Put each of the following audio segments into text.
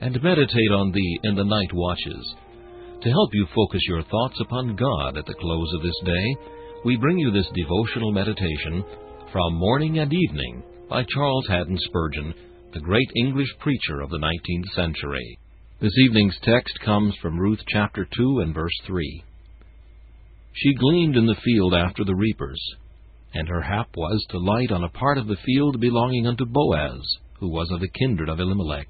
and meditate on thee in the night watches. To help you focus your thoughts upon God at the close of this day, we bring you this devotional meditation from Morning and Evening by Charles Haddon Spurgeon, the great English preacher of the 19th century. This evening's text comes from Ruth chapter 2 and verse 3. She gleaned in the field after the reapers, and her hap was to light on a part of the field belonging unto Boaz, who was of the kindred of Elimelech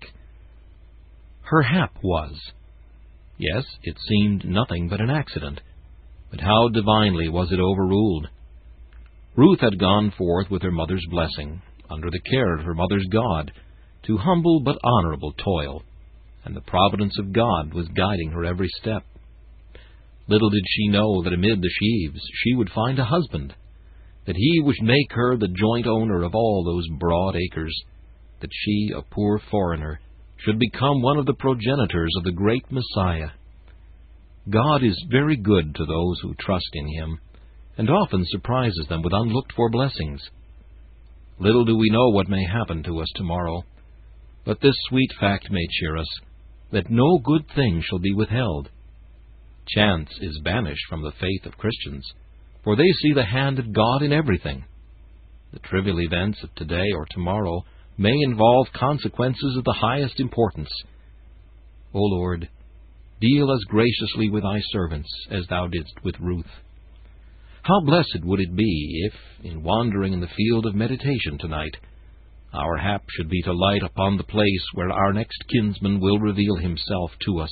her hap was. Yes, it seemed nothing but an accident, but how divinely was it overruled! Ruth had gone forth with her mother's blessing, under the care of her mother's God, to humble but honorable toil, and the providence of God was guiding her every step. Little did she know that amid the sheaves she would find a husband, that he would make her the joint owner of all those broad acres, that she, a poor foreigner, should become one of the progenitors of the great Messiah. God is very good to those who trust in Him, and often surprises them with unlooked for blessings. Little do we know what may happen to us tomorrow, but this sweet fact may cheer us, that no good thing shall be withheld. Chance is banished from the faith of Christians, for they see the hand of God in everything. The trivial events of today or tomorrow may involve consequences of the highest importance. O Lord, deal as graciously with thy servants as thou didst with Ruth. How blessed would it be if, in wandering in the field of meditation tonight, our hap should be to light upon the place where our next kinsman will reveal himself to us.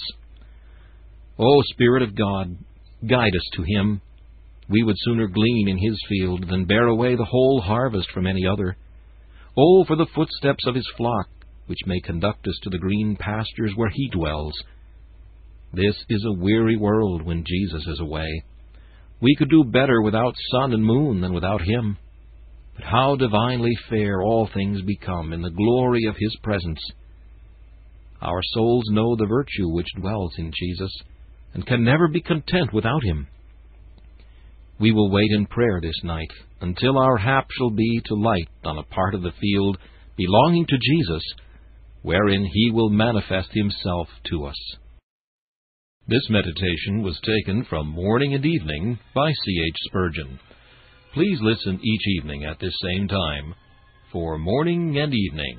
O Spirit of God, guide us to him. We would sooner glean in his field than bear away the whole harvest from any other. Oh, for the footsteps of his flock, which may conduct us to the green pastures where he dwells. This is a weary world when Jesus is away. We could do better without sun and moon than without him. But how divinely fair all things become in the glory of his presence. Our souls know the virtue which dwells in Jesus, and can never be content without him. We will wait in prayer this night until our hap shall be to light on a part of the field belonging to Jesus, wherein he will manifest himself to us. This meditation was taken from Morning and Evening by C. H. Spurgeon. Please listen each evening at this same time for Morning and Evening.